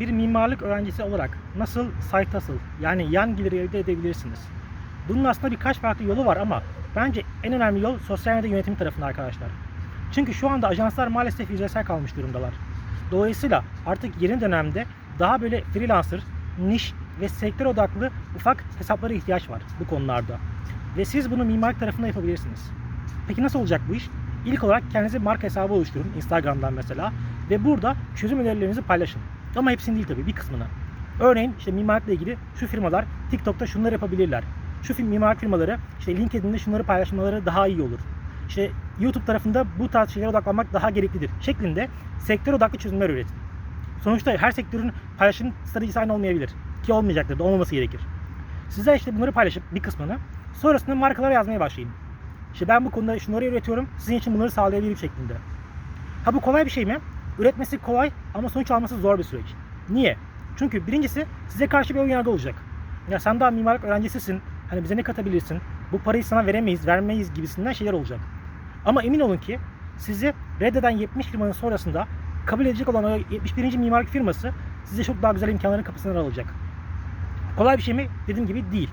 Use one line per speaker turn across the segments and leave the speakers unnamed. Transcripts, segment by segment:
bir mimarlık öğrencisi olarak nasıl site hustle yani yan geliri elde edebilirsiniz? Bunun aslında birkaç farklı yolu var ama bence en önemli yol sosyal medya yönetimi tarafında arkadaşlar. Çünkü şu anda ajanslar maalesef yüzeysel kalmış durumdalar. Dolayısıyla artık yeni dönemde daha böyle freelancer, niş ve sektör odaklı ufak hesaplara ihtiyaç var bu konularda. Ve siz bunu mimarlık tarafında yapabilirsiniz. Peki nasıl olacak bu iş? İlk olarak kendinize marka hesabı oluşturun Instagram'dan mesela ve burada çözüm önerilerinizi paylaşın. Ama hepsini değil tabii bir kısmını. Örneğin işte mimarlıkla ilgili şu firmalar TikTok'ta şunları yapabilirler. Şu film mimarlık firmaları işte LinkedIn'de şunları paylaşmaları daha iyi olur. İşte YouTube tarafında bu tarz şeylere odaklanmak daha gereklidir şeklinde sektör odaklı çözümler üretin. Sonuçta her sektörün paylaşım stratejisi aynı olmayabilir. Ki olmayacaktır da olmaması gerekir. Sizler işte bunları paylaşıp bir kısmını sonrasında markalara yazmaya başlayın. İşte ben bu konuda şunları üretiyorum, sizin için bunları sağlayabilirim şeklinde. Ha bu kolay bir şey mi? Üretmesi kolay ama sonuç alması zor bir süreç. Niye? Çünkü birincisi size karşı bir önyargı olacak. Ya sen daha mimarlık öğrencisisin, hani bize ne katabilirsin, bu parayı sana veremeyiz, vermeyiz gibisinden şeyler olacak. Ama emin olun ki sizi reddeden 70 firmanın sonrasında kabul edecek olan o 71. mimarlık firması size çok daha güzel imkanların kapısından alacak. Kolay bir şey mi? Dediğim gibi değil.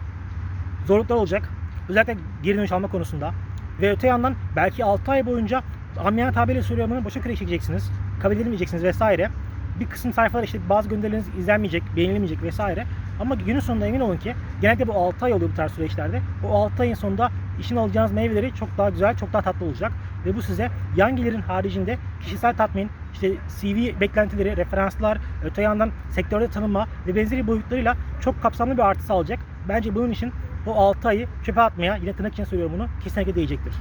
Zorluklar olacak. Özellikle geri dönüş alma konusunda. Ve öte yandan belki 6 ay boyunca amiyane tabirle söylüyorum boşa kürek çekeceksiniz. Kabul edilmeyeceksiniz vesaire. Bir kısım sayfalar işte bazı gönderileriniz izlenmeyecek, beğenilmeyecek vesaire. Ama günün sonunda emin olun ki genelde bu 6 ay oluyor bu tarz süreçlerde. O 6 ayın sonunda işin alacağınız meyveleri çok daha güzel, çok daha tatlı olacak. Ve bu size yan gelirin haricinde kişisel tatmin, işte CV beklentileri, referanslar, öte yandan sektörde tanınma ve benzeri boyutlarıyla çok kapsamlı bir artı sağlayacak. Bence bunun için o 6 ayı çöpe atmaya, yine tırnak için söylüyorum bunu, kesinlikle değecektir.